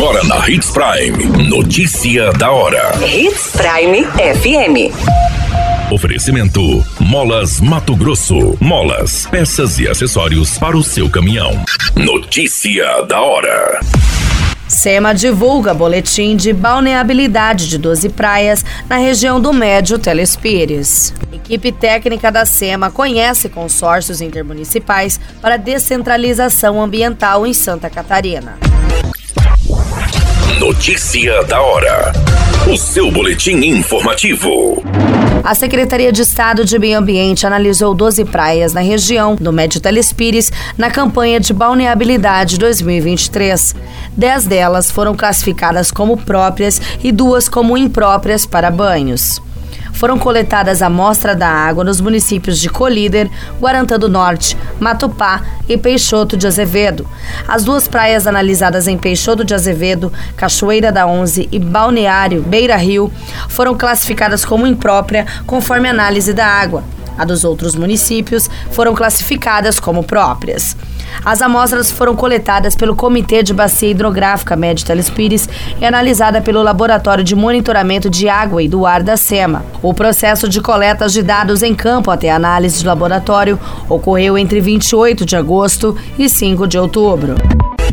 Agora na Hits Prime. Notícia da hora. Hits Prime FM. Oferecimento: Molas Mato Grosso. Molas, peças e acessórios para o seu caminhão. Notícia da hora. SEMA divulga boletim de balneabilidade de 12 praias na região do Médio Telespires. Equipe técnica da SEMA conhece consórcios intermunicipais para descentralização ambiental em Santa Catarina. Notícia da hora. O seu boletim informativo. A Secretaria de Estado de Meio Ambiente analisou 12 praias na região do Médio Telespires na campanha de balneabilidade 2023. Dez delas foram classificadas como próprias e duas como impróprias para banhos foram coletadas amostra da água nos municípios de Colíder, Guarantã do Norte, Matupá e Peixoto de Azevedo. As duas praias analisadas em Peixoto de Azevedo, Cachoeira da Onze e Balneário Beira Rio foram classificadas como imprópria conforme análise da água. A dos outros municípios foram classificadas como próprias. As amostras foram coletadas pelo Comitê de Bacia Hidrográfica Médio Telespires e analisada pelo Laboratório de Monitoramento de Água e do Ar da SEMA. O processo de coletas de dados em campo até análise de laboratório ocorreu entre 28 de agosto e 5 de outubro.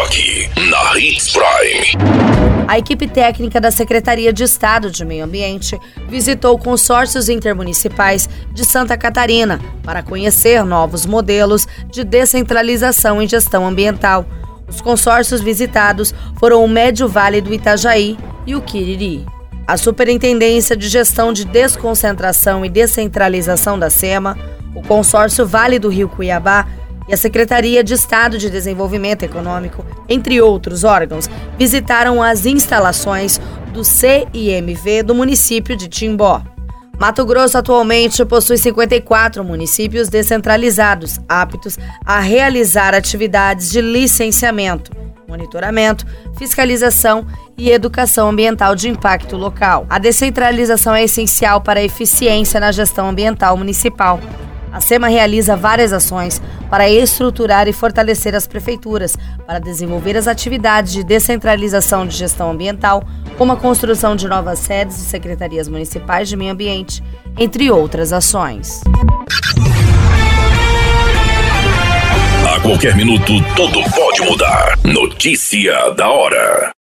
Aqui, na Hits Prime. A equipe técnica da Secretaria de Estado de Meio Ambiente visitou consórcios intermunicipais de Santa Catarina para conhecer novos modelos de descentralização em gestão ambiental. Os consórcios visitados foram o Médio Vale do Itajaí e o Quiriri. A Superintendência de Gestão de Desconcentração e Descentralização da SEMA, o Consórcio Vale do Rio Cuiabá e a Secretaria de Estado de Desenvolvimento Econômico, entre outros órgãos, visitaram as instalações do CIMV do município de Timbó. Mato Grosso atualmente possui 54 municípios descentralizados, aptos a realizar atividades de licenciamento, monitoramento, fiscalização e educação ambiental de impacto local. A descentralização é essencial para a eficiência na gestão ambiental municipal. A SEMA realiza várias ações para estruturar e fortalecer as prefeituras, para desenvolver as atividades de descentralização de gestão ambiental, como a construção de novas sedes de secretarias municipais de meio ambiente, entre outras ações. A qualquer minuto, tudo pode mudar. Notícia da hora.